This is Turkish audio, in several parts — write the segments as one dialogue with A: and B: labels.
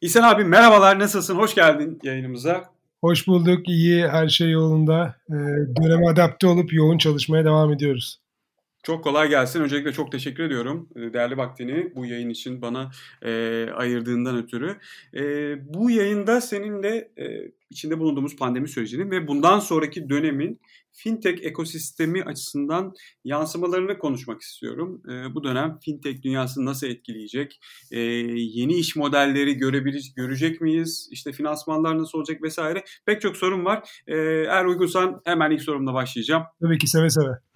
A: İhsan abi merhabalar nasılsın? Hoş geldin yayınımıza.
B: Hoş bulduk. iyi her şey yolunda. Ee, döneme adapte olup yoğun çalışmaya devam ediyoruz.
A: Çok kolay gelsin. Öncelikle çok teşekkür ediyorum e, değerli vaktini bu yayın için bana e, ayırdığından ötürü. E, bu yayında seninle e, içinde bulunduğumuz pandemi sürecinin ve bundan sonraki dönemin fintech ekosistemi açısından yansımalarını konuşmak istiyorum. E, bu dönem fintech dünyasını nasıl etkileyecek? E, yeni iş modelleri görebilir, görecek miyiz? İşte finansmanlar nasıl olacak vesaire. Pek çok sorun var. E, eğer uygunsan hemen ilk sorumla başlayacağım.
B: Tabii ki seve seve.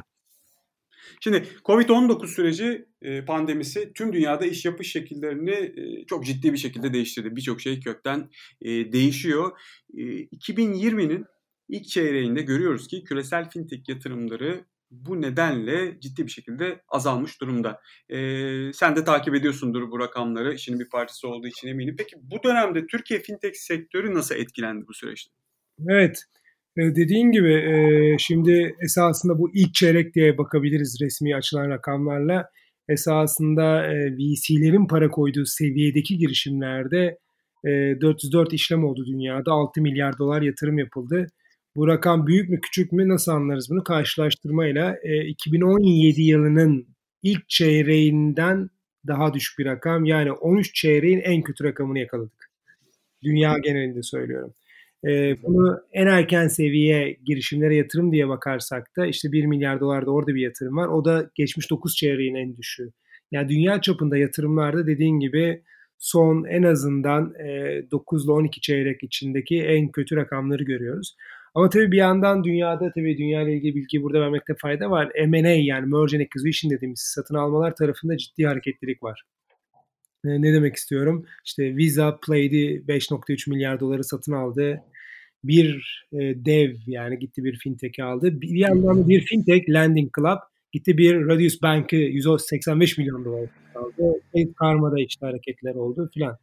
A: Şimdi Covid-19 süreci e, pandemisi tüm dünyada iş yapış şekillerini e, çok ciddi bir şekilde değiştirdi. Birçok şey kökten e, değişiyor. 2020'nin ilk çeyreğinde görüyoruz ki küresel fintech yatırımları bu nedenle ciddi bir şekilde azalmış durumda. Ee, sen de takip ediyorsundur bu rakamları. İşinin bir parçası olduğu için eminim. Peki bu dönemde Türkiye fintech sektörü nasıl etkilendi bu süreçte?
B: Evet. Dediğin gibi şimdi esasında bu ilk çeyrek diye bakabiliriz resmi açılan rakamlarla. Esasında VC'lerin para koyduğu seviyedeki girişimlerde 404 işlem oldu dünyada. 6 milyar dolar yatırım yapıldı. Bu rakam büyük mü küçük mü nasıl anlarız bunu? Karşılaştırmayla 2017 yılının ilk çeyreğinden daha düşük bir rakam. Yani 13 çeyreğin en kötü rakamını yakaladık. Dünya genelinde söylüyorum. E, bunu en erken seviye girişimlere yatırım diye bakarsak da işte 1 milyar dolar da orada bir yatırım var. O da geçmiş 9 çeyreğin en düşüğü. Yani dünya çapında yatırımlarda dediğin gibi son en azından e, 9 ile 12 çeyrek içindeki en kötü rakamları görüyoruz. Ama tabii bir yandan dünyada tabii dünya ile ilgili bilgi burada vermekte fayda var. M&A yani Merge and Acquisition dediğimiz satın almalar tarafında ciddi hareketlilik var. E, ne demek istiyorum? İşte Visa Play'di 5.3 milyar doları satın aldı bir e, dev yani gitti bir fintech'i aldı. Bir yandan bir fintech Landing Club gitti bir Radius Bank'ı 185 milyon dolar aldı. Karma'da işte hareketler oldu filan.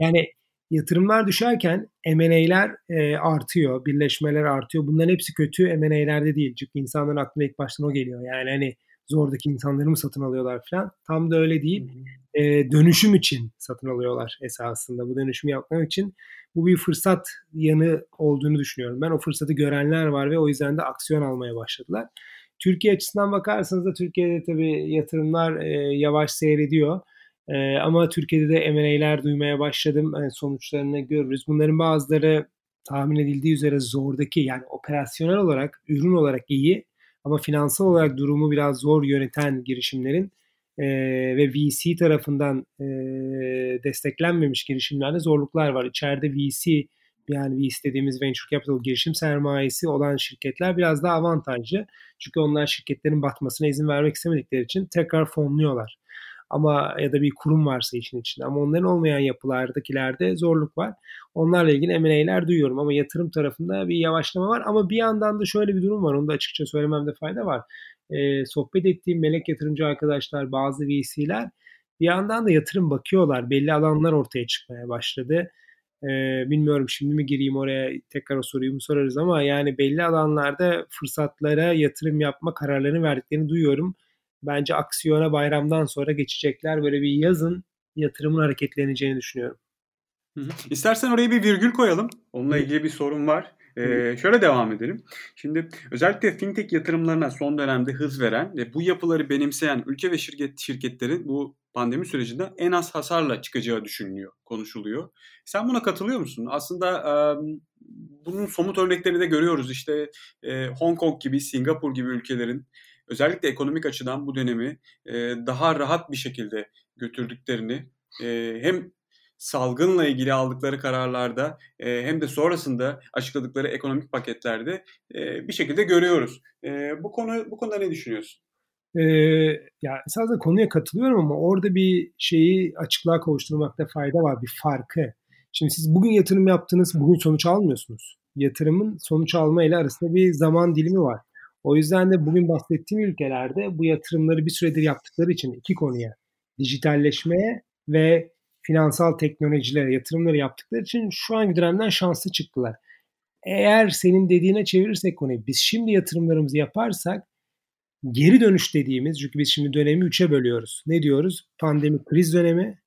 B: Yani yatırımlar düşerken M&A'ler e, artıyor, birleşmeler artıyor. Bunların hepsi kötü M&A'lerde değil. Çünkü insanların aklına ilk baştan o geliyor. Yani hani zordaki insanları mı satın alıyorlar falan. Tam da öyle değil. E, dönüşüm için satın alıyorlar esasında. Bu dönüşümü yapmak için bu bir fırsat yanı olduğunu düşünüyorum. Ben o fırsatı görenler var ve o yüzden de aksiyon almaya başladılar. Türkiye açısından bakarsanız da Türkiye'de tabii yatırımlar e, yavaş seyrediyor. E, ama Türkiye'de de M&A'ler duymaya başladım. Yani sonuçlarını görürüz. Bunların bazıları tahmin edildiği üzere zordaki yani operasyonel olarak, ürün olarak iyi ama finansal olarak durumu biraz zor yöneten girişimlerin e, ve VC tarafından e, desteklenmemiş girişimlerde zorluklar var. İçeride VC yani VC dediğimiz venture capital girişim sermayesi olan şirketler biraz daha avantajlı. Çünkü onlar şirketlerin batmasına izin vermek istemedikleri için tekrar fonluyorlar. Ama ya da bir kurum varsa için içinde. Ama onların olmayan yapılardakilerde zorluk var. Onlarla ilgili M&A'ler duyuyorum ama yatırım tarafında bir yavaşlama var. Ama bir yandan da şöyle bir durum var. Onu da açıkça söylememde fayda var e, sohbet ettiğim melek yatırımcı arkadaşlar, bazı VC'ler bir yandan da yatırım bakıyorlar. Belli alanlar ortaya çıkmaya başladı. E, bilmiyorum şimdi mi gireyim oraya tekrar o soruyu mu sorarız ama yani belli alanlarda fırsatlara yatırım yapma kararlarını verdiklerini duyuyorum. Bence aksiyona bayramdan sonra geçecekler. Böyle bir yazın yatırımın hareketleneceğini düşünüyorum.
A: Hı hı. İstersen oraya bir virgül koyalım. Onunla ilgili bir sorun var. Ee, şöyle devam edelim. Şimdi özellikle fintech yatırımlarına son dönemde hız veren ve bu yapıları benimseyen ülke ve şirket şirketlerin bu pandemi sürecinde en az hasarla çıkacağı düşünülüyor, konuşuluyor. Sen buna katılıyor musun? Aslında e, bunun somut örneklerini de görüyoruz. İşte e, Hong Kong gibi, Singapur gibi ülkelerin özellikle ekonomik açıdan bu dönemi e, daha rahat bir şekilde götürdüklerini e, hem salgınla ilgili aldıkları kararlarda e, hem de sonrasında açıkladıkları ekonomik paketlerde e, bir şekilde görüyoruz. E, bu konu bu konuda ne düşünüyorsun?
B: Ee, ya sadece konuya katılıyorum ama orada bir şeyi açıklığa kavuşturmakta fayda var, bir farkı. Şimdi siz bugün yatırım yaptınız, bugün sonuç almıyorsunuz. Yatırımın sonuç alma ile arasında bir zaman dilimi var. O yüzden de bugün bahsettiğim ülkelerde bu yatırımları bir süredir yaptıkları için iki konuya, dijitalleşmeye ve finansal teknolojilere yatırımları yaptıkları için şu anki dönemden şanslı çıktılar. Eğer senin dediğine çevirirsek konuyu biz şimdi yatırımlarımızı yaparsak geri dönüş dediğimiz çünkü biz şimdi dönemi üçe bölüyoruz. Ne diyoruz? Pandemi kriz dönemi,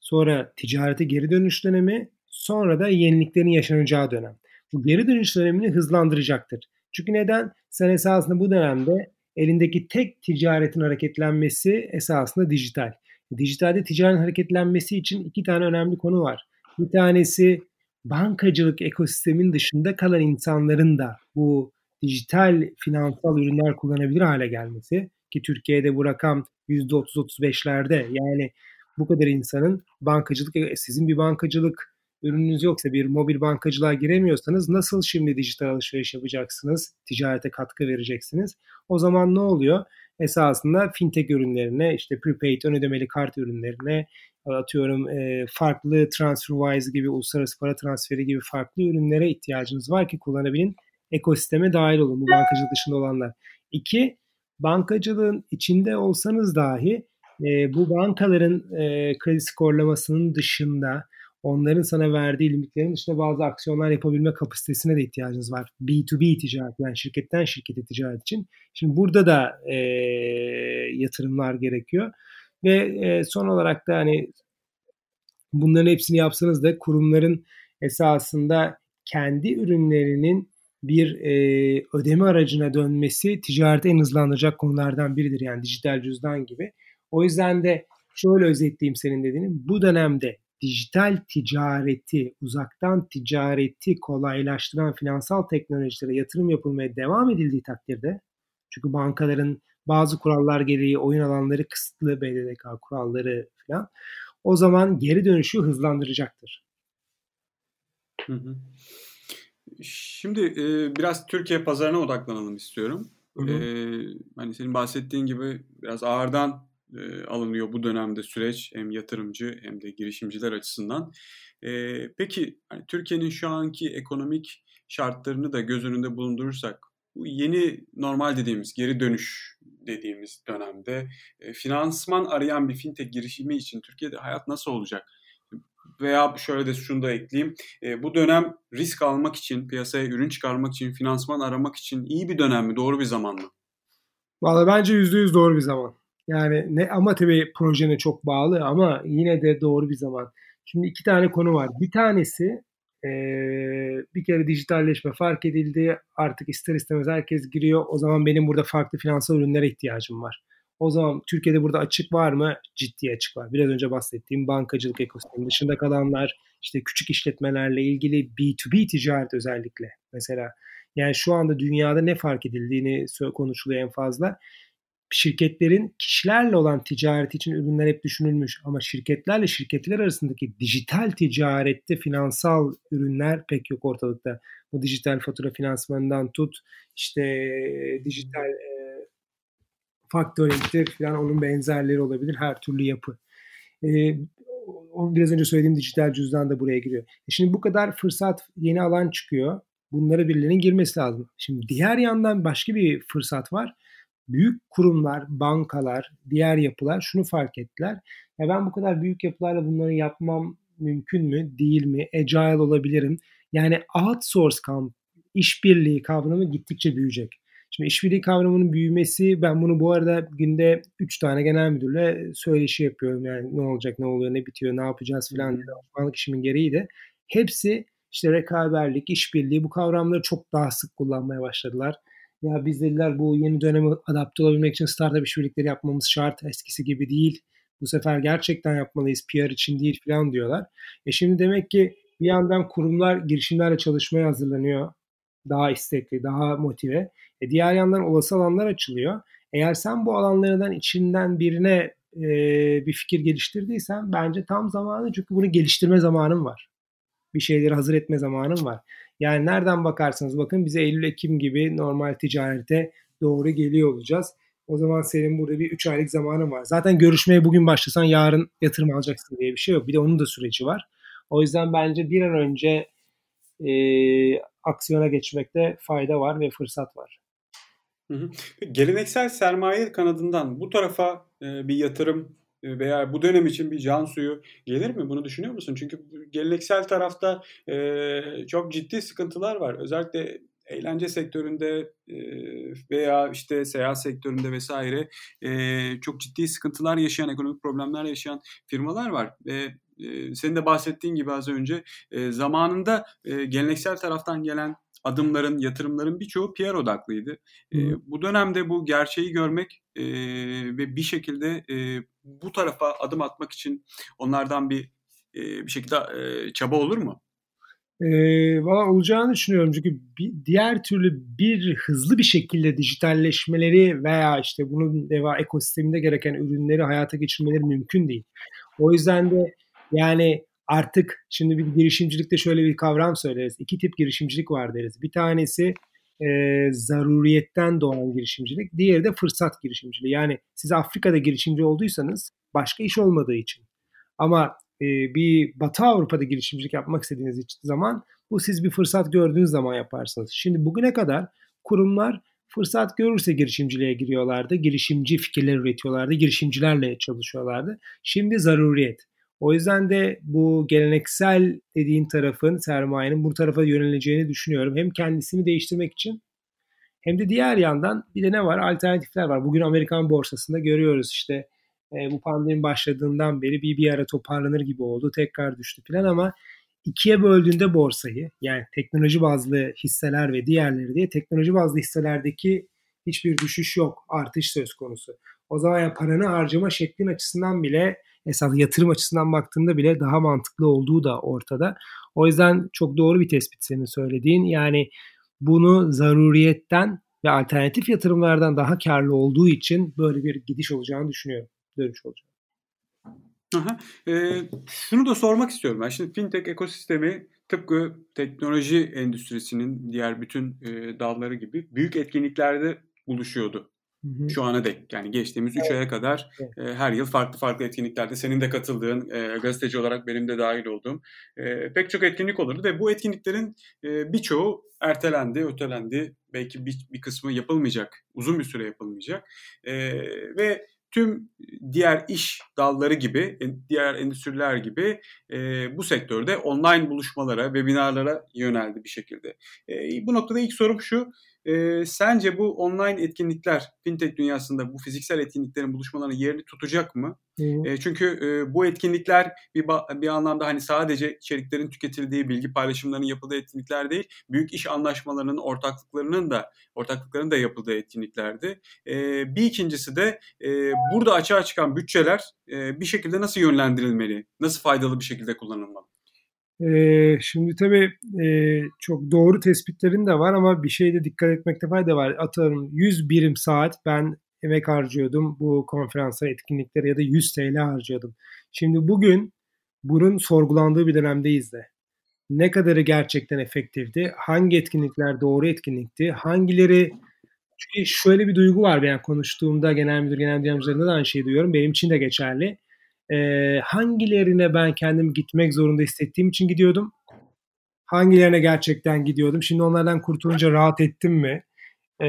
B: sonra ticarete geri dönüş dönemi, sonra da yeniliklerin yaşanacağı dönem. Bu geri dönüş dönemini hızlandıracaktır. Çünkü neden? Sen esasında bu dönemde elindeki tek ticaretin hareketlenmesi esasında dijital. Dijitalde ticaretin hareketlenmesi için iki tane önemli konu var. Bir tanesi bankacılık ekosistemin dışında kalan insanların da bu dijital finansal ürünler kullanabilir hale gelmesi ki Türkiye'de bu rakam %30-35'lerde yani bu kadar insanın bankacılık sizin bir bankacılık ürününüz yoksa bir mobil bankacılığa giremiyorsanız nasıl şimdi dijital alışveriş yapacaksınız? Ticarete katkı vereceksiniz. O zaman ne oluyor? Esasında fintech ürünlerine, işte prepaid ön ödemeli kart ürünlerine, atıyorum e, farklı TransferWise gibi uluslararası para transferi gibi farklı ürünlere ihtiyacınız var ki kullanabilin. Ekosisteme dahil olun bu bankacılık dışında olanlar. İki, bankacılığın içinde olsanız dahi e, bu bankaların e, kredi skorlamasının dışında onların sana verdiği limitlerin dışında bazı aksiyonlar yapabilme kapasitesine de ihtiyacınız var. B2B ticaret yani şirketten şirkete ticaret için. Şimdi burada da e, yatırımlar gerekiyor. Ve e, son olarak da hani bunların hepsini yapsanız da kurumların esasında kendi ürünlerinin bir e, ödeme aracına dönmesi ticareti en hızlandıracak konulardan biridir. Yani dijital cüzdan gibi. O yüzden de şöyle özetleyeyim senin dediğini. Bu dönemde dijital ticareti, uzaktan ticareti kolaylaştıran finansal teknolojilere yatırım yapılmaya devam edildiği takdirde çünkü bankaların bazı kurallar gereği oyun alanları kısıtlı BDDK kuralları falan o zaman geri dönüşü hızlandıracaktır.
A: Hı hı. Şimdi e, biraz Türkiye pazarına odaklanalım istiyorum. Hı hı. E, hani senin bahsettiğin gibi biraz ağırdan e, alınıyor bu dönemde süreç hem yatırımcı hem de girişimciler açısından. E, peki hani Türkiye'nin şu anki ekonomik şartlarını da göz önünde bulundurursak bu yeni normal dediğimiz geri dönüş dediğimiz dönemde e, finansman arayan bir fintech girişimi için Türkiye'de hayat nasıl olacak? Veya şöyle de şunu da ekleyeyim. E, bu dönem risk almak için, piyasaya ürün çıkarmak için, finansman aramak için iyi bir dönem mi? Doğru bir zaman mı?
B: Valla bence %100 doğru bir zaman. Yani ne ama tabii projene çok bağlı ama yine de doğru bir zaman. Şimdi iki tane konu var. Bir tanesi e, bir kere dijitalleşme fark edildi. Artık ister istemez herkes giriyor. O zaman benim burada farklı finansal ürünlere ihtiyacım var. O zaman Türkiye'de burada açık var mı? Ciddi açık var. Biraz önce bahsettiğim bankacılık ekosistemi dışında kalanlar, işte küçük işletmelerle ilgili B2B ticaret özellikle mesela. Yani şu anda dünyada ne fark edildiğini konuşuluyor en fazla şirketlerin kişilerle olan ticareti için ürünler hep düşünülmüş ama şirketlerle şirketler arasındaki dijital ticarette finansal ürünler pek yok ortalıkta. Bu dijital fatura finansmanından tut işte dijital e, faktöringdir falan onun benzerleri olabilir her türlü yapı. E, biraz önce söylediğim dijital cüzdan da buraya giriyor. E şimdi bu kadar fırsat yeni alan çıkıyor. Bunlara birilerinin girmesi lazım. Şimdi diğer yandan başka bir fırsat var büyük kurumlar, bankalar, diğer yapılar şunu fark ettiler. Ya ben bu kadar büyük yapılarla bunları yapmam mümkün mü, değil mi? Agile olabilirim. Yani outsource kamp, işbirliği kavramı gittikçe büyüyecek. Şimdi işbirliği kavramının büyümesi ben bunu bu arada günde 3 tane genel müdürle söyleşi yapıyorum. Yani ne olacak, ne oluyor, ne bitiyor, ne yapacağız filan. Danışmanlık işimin gereği de hepsi işte rekaberlik, işbirliği bu kavramları çok daha sık kullanmaya başladılar. Ya biz dediler bu yeni döneme adapte olabilmek için startup işbirlikleri yapmamız şart. Eskisi gibi değil. Bu sefer gerçekten yapmalıyız. PR için değil falan diyorlar. E şimdi demek ki bir yandan kurumlar girişimlerle çalışmaya hazırlanıyor. Daha istekli, daha motive. E diğer yandan olası alanlar açılıyor. Eğer sen bu alanlardan içinden birine e, bir fikir geliştirdiysen bence tam zamanı çünkü bunu geliştirme zamanın var. Bir şeyleri hazır etme zamanın var. Yani nereden bakarsanız bakın bize Eylül-Ekim gibi normal ticarete doğru geliyor olacağız. O zaman senin burada bir 3 aylık zamanın var. Zaten görüşmeye bugün başlasan yarın yatırım alacaksın diye bir şey yok. Bir de onun da süreci var. O yüzden bence bir an önce e, aksiyona geçmekte fayda var ve fırsat var.
A: Hı hı. Geleneksel sermaye kanadından bu tarafa e, bir yatırım veya bu dönem için bir can suyu gelir mi? Bunu düşünüyor musun? Çünkü geleneksel tarafta e, çok ciddi sıkıntılar var. Özellikle eğlence sektöründe e, veya işte seyahat sektöründe vesaire e, çok ciddi sıkıntılar yaşayan, ekonomik problemler yaşayan firmalar var. Ve e, senin de bahsettiğin gibi az önce e, zamanında e, geleneksel taraftan gelen adımların, yatırımların birçoğu PR odaklıydı. E, bu dönemde bu gerçeği görmek e, ve bir şekilde e, bu tarafa adım atmak için onlardan bir e, bir şekilde e, çaba olur mu?
B: E, valla olacağını düşünüyorum çünkü bir, diğer türlü bir hızlı bir şekilde dijitalleşmeleri veya işte bunun deva ekosisteminde gereken ürünleri hayata geçirmeleri mümkün değil. O yüzden de yani artık şimdi bir girişimcilikte şöyle bir kavram söyleriz. İki tip girişimcilik var deriz. Bir tanesi e, zaruriyetten doğan girişimcilik. Diğeri de fırsat girişimciliği. Yani siz Afrika'da girişimci olduysanız başka iş olmadığı için. Ama e, bir Batı Avrupa'da girişimcilik yapmak istediğiniz zaman bu siz bir fırsat gördüğünüz zaman yaparsınız. Şimdi bugüne kadar kurumlar fırsat görürse girişimciliğe giriyorlardı. Girişimci fikirler üretiyorlardı. Girişimcilerle çalışıyorlardı. Şimdi zaruriyet. O yüzden de bu geleneksel dediğin tarafın sermayenin bu tarafa yöneleceğini düşünüyorum. Hem kendisini değiştirmek için hem de diğer yandan bir de ne var? Alternatifler var. Bugün Amerikan borsasında görüyoruz işte e, bu pandemi başladığından beri bir bir ara toparlanır gibi oldu. Tekrar düştü falan ama ikiye böldüğünde borsayı yani teknoloji bazlı hisseler ve diğerleri diye teknoloji bazlı hisselerdeki hiçbir düşüş yok. Artış söz konusu. O zaman ya paranı harcama şeklin açısından bile esas yatırım açısından baktığında bile daha mantıklı olduğu da ortada. O yüzden çok doğru bir tespit senin söylediğin. Yani bunu zaruriyetten ve alternatif yatırımlardan daha karlı olduğu için böyle bir gidiş olacağını düşünüyorum. Dönüş olacak.
A: Aha. E, şunu da sormak istiyorum ben. Şimdi fintech ekosistemi tıpkı teknoloji endüstrisinin diğer bütün e, dalları gibi büyük etkinliklerde buluşuyordu. Hı. Şu ana dek yani geçtiğimiz 3 evet. aya kadar evet. e, her yıl farklı farklı etkinliklerde senin de katıldığın e, gazeteci olarak benim de dahil olduğum e, pek çok etkinlik olurdu ve bu etkinliklerin e, birçoğu ertelendi, ötelendi. Belki bir, bir kısmı yapılmayacak, uzun bir süre yapılmayacak. E, ve tüm diğer iş dalları gibi, diğer endüstriler gibi e, bu sektörde online buluşmalara, webinarlara yöneldi bir şekilde. E, bu noktada ilk sorum şu, e, sence bu online etkinlikler fintech dünyasında bu fiziksel etkinliklerin buluşmalarının yerini tutacak mı? E, çünkü e, bu etkinlikler bir bir anlamda hani sadece içeriklerin tüketildiği, bilgi paylaşımlarının yapıldığı etkinlikler değil, büyük iş anlaşmalarının, ortaklıklarının da ortaklıkların da yapıldığı etkinliklerdi. E, bir ikincisi de e, burada açığa çıkan bütçeler e, bir şekilde nasıl yönlendirilmeli, nasıl faydalı bir şekilde kullanılmalı?
B: Ee, şimdi tabii e, çok doğru tespitlerin de var ama bir şeyde dikkat etmekte fayda var. Atıyorum 100 birim saat ben emek harcıyordum bu konferansa, etkinliklere ya da 100 TL harcıyordum. Şimdi bugün bunun sorgulandığı bir dönemdeyiz de. Ne kadarı gerçekten efektifti? Hangi etkinlikler doğru etkinlikti? Hangileri çünkü şöyle bir duygu var ben konuştuğumda genel müdür, genel yardımcılarında da aynı şeyi duyuyorum. Benim için de geçerli e, hangilerine ben kendim gitmek zorunda hissettiğim için gidiyordum. Hangilerine gerçekten gidiyordum. Şimdi onlardan kurtulunca rahat ettim mi? E,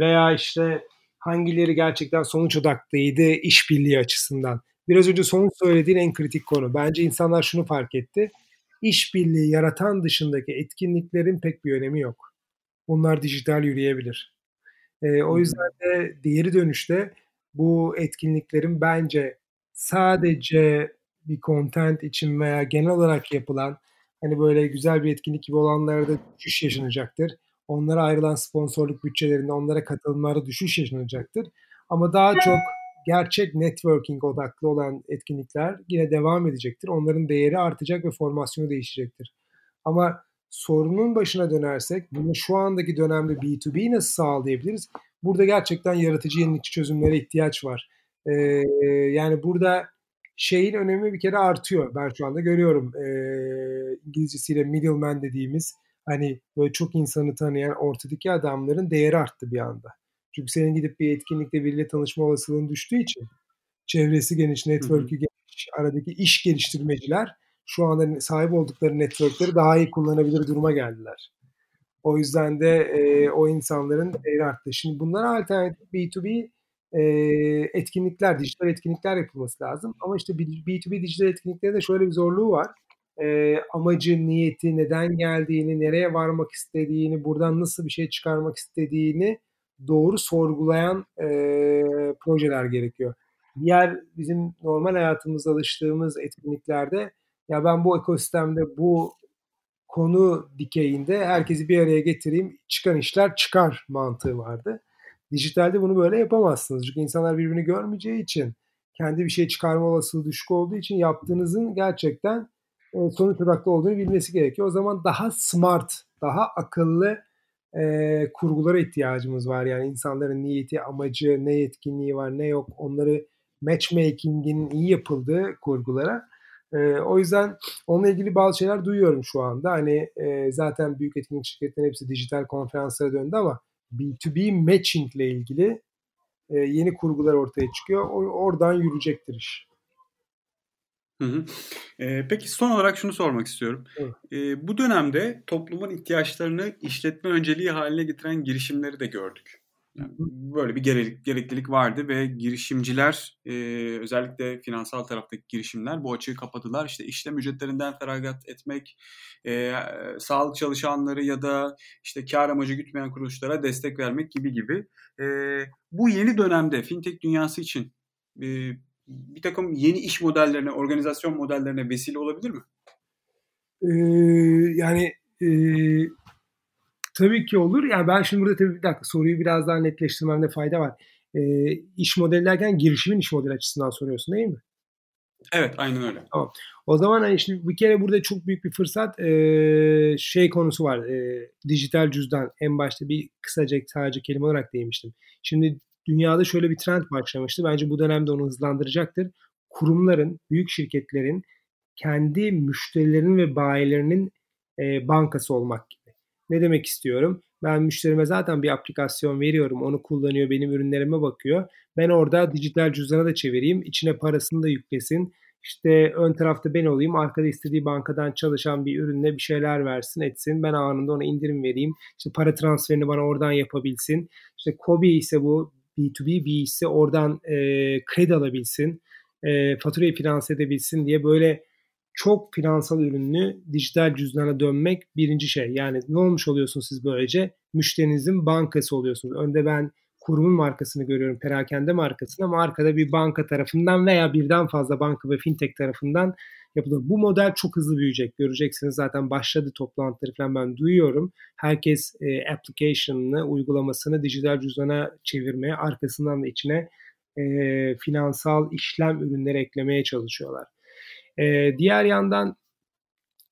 B: veya işte hangileri gerçekten sonuç odaklıydı işbirliği açısından. Biraz önce son söylediğin en kritik konu. Bence insanlar şunu fark etti. İşbirliği yaratan dışındaki etkinliklerin pek bir önemi yok. Onlar dijital yürüyebilir. E, o yüzden de diğeri dönüşte bu etkinliklerin bence sadece bir content için veya genel olarak yapılan hani böyle güzel bir etkinlik gibi olanlarda düşüş yaşanacaktır. Onlara ayrılan sponsorluk bütçelerinde onlara katılımlarda düşüş yaşanacaktır. Ama daha çok gerçek networking odaklı olan etkinlikler yine devam edecektir. Onların değeri artacak ve formasyonu değişecektir. Ama sorunun başına dönersek bunu şu andaki dönemde B2B nasıl sağlayabiliriz? Burada gerçekten yaratıcı yenilikçi çözümlere ihtiyaç var. E, yani burada şeyin önemi bir kere artıyor. Ben şu anda görüyorum e, İngilizcesiyle middleman dediğimiz hani böyle çok insanı tanıyan ortadaki adamların değeri arttı bir anda. Çünkü senin gidip bir etkinlikte biriyle tanışma olasılığın düştüğü için çevresi geniş, network'ü geniş, aradaki iş geliştirmeciler şu anda sahip oldukları network'leri daha iyi kullanabilir duruma geldiler. O yüzden de e, o insanların değeri arttı. Şimdi bunlar alternatif B2B e, etkinlikler, dijital etkinlikler yapılması lazım. Ama işte B2B dijital etkinliklerinde şöyle bir zorluğu var. E, amacı, niyeti, neden geldiğini, nereye varmak istediğini, buradan nasıl bir şey çıkarmak istediğini doğru sorgulayan e, projeler gerekiyor. Diğer bizim normal hayatımızda alıştığımız etkinliklerde Ya ben bu ekosistemde bu konu dikeyinde herkesi bir araya getireyim, çıkan işler çıkar mantığı vardı. Dijitalde bunu böyle yapamazsınız. Çünkü insanlar birbirini görmeyeceği için, kendi bir şey çıkarma olasılığı düşük olduğu için yaptığınızın gerçekten sonuç odaklı olduğunu bilmesi gerekiyor. O zaman daha smart, daha akıllı e, kurgulara ihtiyacımız var. Yani insanların niyeti, amacı, ne yetkinliği var, ne yok onları matchmaking'in iyi yapıldığı kurgulara. E, o yüzden onunla ilgili bazı şeyler duyuyorum şu anda. Hani e, zaten büyük etkinlik şirketlerin hepsi dijital konferanslara döndü ama B2B matching ile ilgili e, yeni kurgular ortaya çıkıyor. O, oradan yürüyecektir iş.
A: Hı hı. E, peki son olarak şunu sormak istiyorum. E, bu dönemde toplumun ihtiyaçlarını işletme önceliği haline getiren girişimleri de gördük. Yani böyle bir gereklilik, gereklilik vardı ve girişimciler e, özellikle finansal taraftaki girişimler bu açığı kapadılar. İşte işlem ücretlerinden feragat etmek, e, sağlık çalışanları ya da işte kar amacı gütmeyen kuruluşlara destek vermek gibi gibi. E, bu yeni dönemde fintech dünyası için e, bir takım yeni iş modellerine, organizasyon modellerine vesile olabilir mi?
B: Ee, yani e, tabii ki olur. Yani ben şimdi burada tabii bir dakika soruyu biraz daha netleştirmemde fayda var. E, iş modeli derken girişimin iş modeli açısından soruyorsun değil mi?
A: Evet aynen öyle.
B: Tamam. O zaman hani şimdi bir kere burada çok büyük bir fırsat e, şey konusu var. E, dijital cüzdan. En başta bir kısaca sadece kelime olarak değinmiştim. Şimdi dünyada şöyle bir trend başlamıştı. Bence bu dönemde onu hızlandıracaktır. Kurumların, büyük şirketlerin kendi müşterilerinin ve bayilerinin e, bankası olmak gibi. Ne demek istiyorum? Ben müşterime zaten bir aplikasyon veriyorum. Onu kullanıyor, benim ürünlerime bakıyor. Ben orada dijital cüzdana da çevireyim. içine parasını da yüklesin. İşte ön tarafta ben olayım. Arkada istediği bankadan çalışan bir ürünle bir şeyler versin, etsin. Ben anında ona indirim vereyim. İşte para transferini bana oradan yapabilsin. İşte Kobi ise bu B2B bir ise oradan e, kredi alabilsin, e, faturayı finanse edebilsin diye böyle çok finansal ürünlü dijital cüzdana dönmek birinci şey. Yani ne olmuş oluyorsunuz siz böylece? Müşterinizin bankası oluyorsunuz. Önde ben kurumun markasını görüyorum, perakende markasını ama arkada bir banka tarafından veya birden fazla banka ve fintech tarafından yapılıyor. Bu model çok hızlı büyüyecek. Göreceksiniz zaten başladı toplantıları falan ben duyuyorum. Herkes e, application'ını, uygulamasını dijital cüzdana çevirmeye, arkasından da içine e, finansal işlem ürünleri eklemeye çalışıyorlar. E, diğer yandan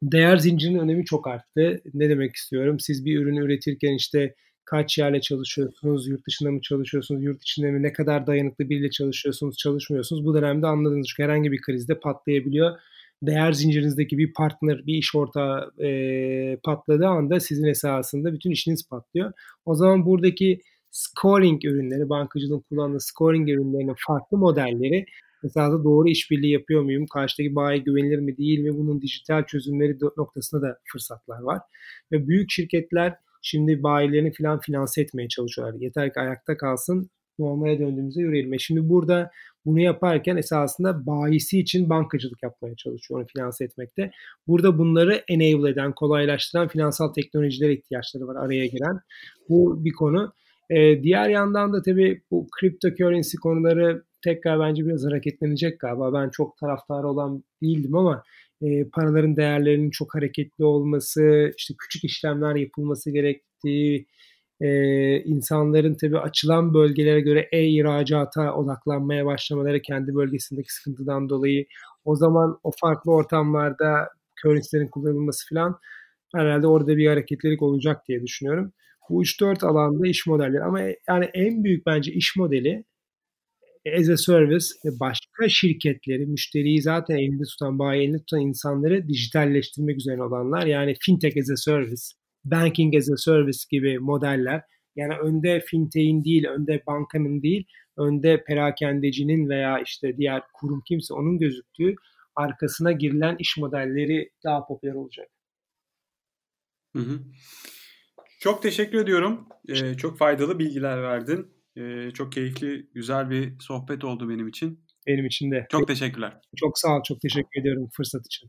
B: değer zincirinin önemi çok arttı. Ne demek istiyorum? Siz bir ürünü üretirken işte kaç yerle çalışıyorsunuz, yurt dışında mı çalışıyorsunuz, yurt içinde mi, ne kadar dayanıklı biriyle çalışıyorsunuz, çalışmıyorsunuz. Bu dönemde anladığınız çünkü herhangi bir krizde patlayabiliyor değer zincirinizdeki bir partner, bir iş ortağı e, patladığı anda sizin esasında bütün işiniz patlıyor. O zaman buradaki scoring ürünleri, bankacılığın kullandığı scoring ürünlerinin farklı modelleri esasında doğru işbirliği yapıyor muyum? Karşıdaki bayi güvenilir mi değil mi? Bunun dijital çözümleri noktasında da fırsatlar var. Ve büyük şirketler şimdi bayilerini filan finanse etmeye çalışıyorlar. Yeter ki ayakta kalsın normale döndüğümüzde yürüyelim. E şimdi burada bunu yaparken esasında bayisi için bankacılık yapmaya çalışıyor, onu finanse etmekte. Burada bunları enable eden, kolaylaştıran finansal teknolojilere ihtiyaçları var araya giren. Bu bir konu. Ee, diğer yandan da tabii bu cryptocurrency konuları tekrar bence biraz hareketlenecek galiba. Ben çok taraftarı olan değildim ama e, paraların değerlerinin çok hareketli olması, işte küçük işlemler yapılması gerektiği, e, insanların tabii açılan bölgelere göre e-ihracata odaklanmaya başlamaları kendi bölgesindeki sıkıntıdan dolayı o zaman o farklı ortamlarda currency'lerin kullanılması falan herhalde orada bir hareketlilik olacak diye düşünüyorum. Bu 3-4 alanda iş modelleri ama yani en büyük bence iş modeli as a service başka şirketleri, müşteriyi zaten elinde tutan, bayi elinde tutan insanları dijitalleştirmek üzerine olanlar. Yani fintech as a service, banking as a service gibi modeller. Yani önde fintech'in değil, önde bankanın değil, önde perakendecinin veya işte diğer kurum kimse onun gözüktüğü arkasına girilen iş modelleri daha popüler olacak.
A: Hı hı. Çok teşekkür ediyorum. Ee, çok faydalı bilgiler verdin. Ee, çok keyifli, güzel bir sohbet oldu benim için.
B: Benim için de.
A: Çok teşekkürler.
B: Çok sağ ol, çok teşekkür ediyorum fırsat için.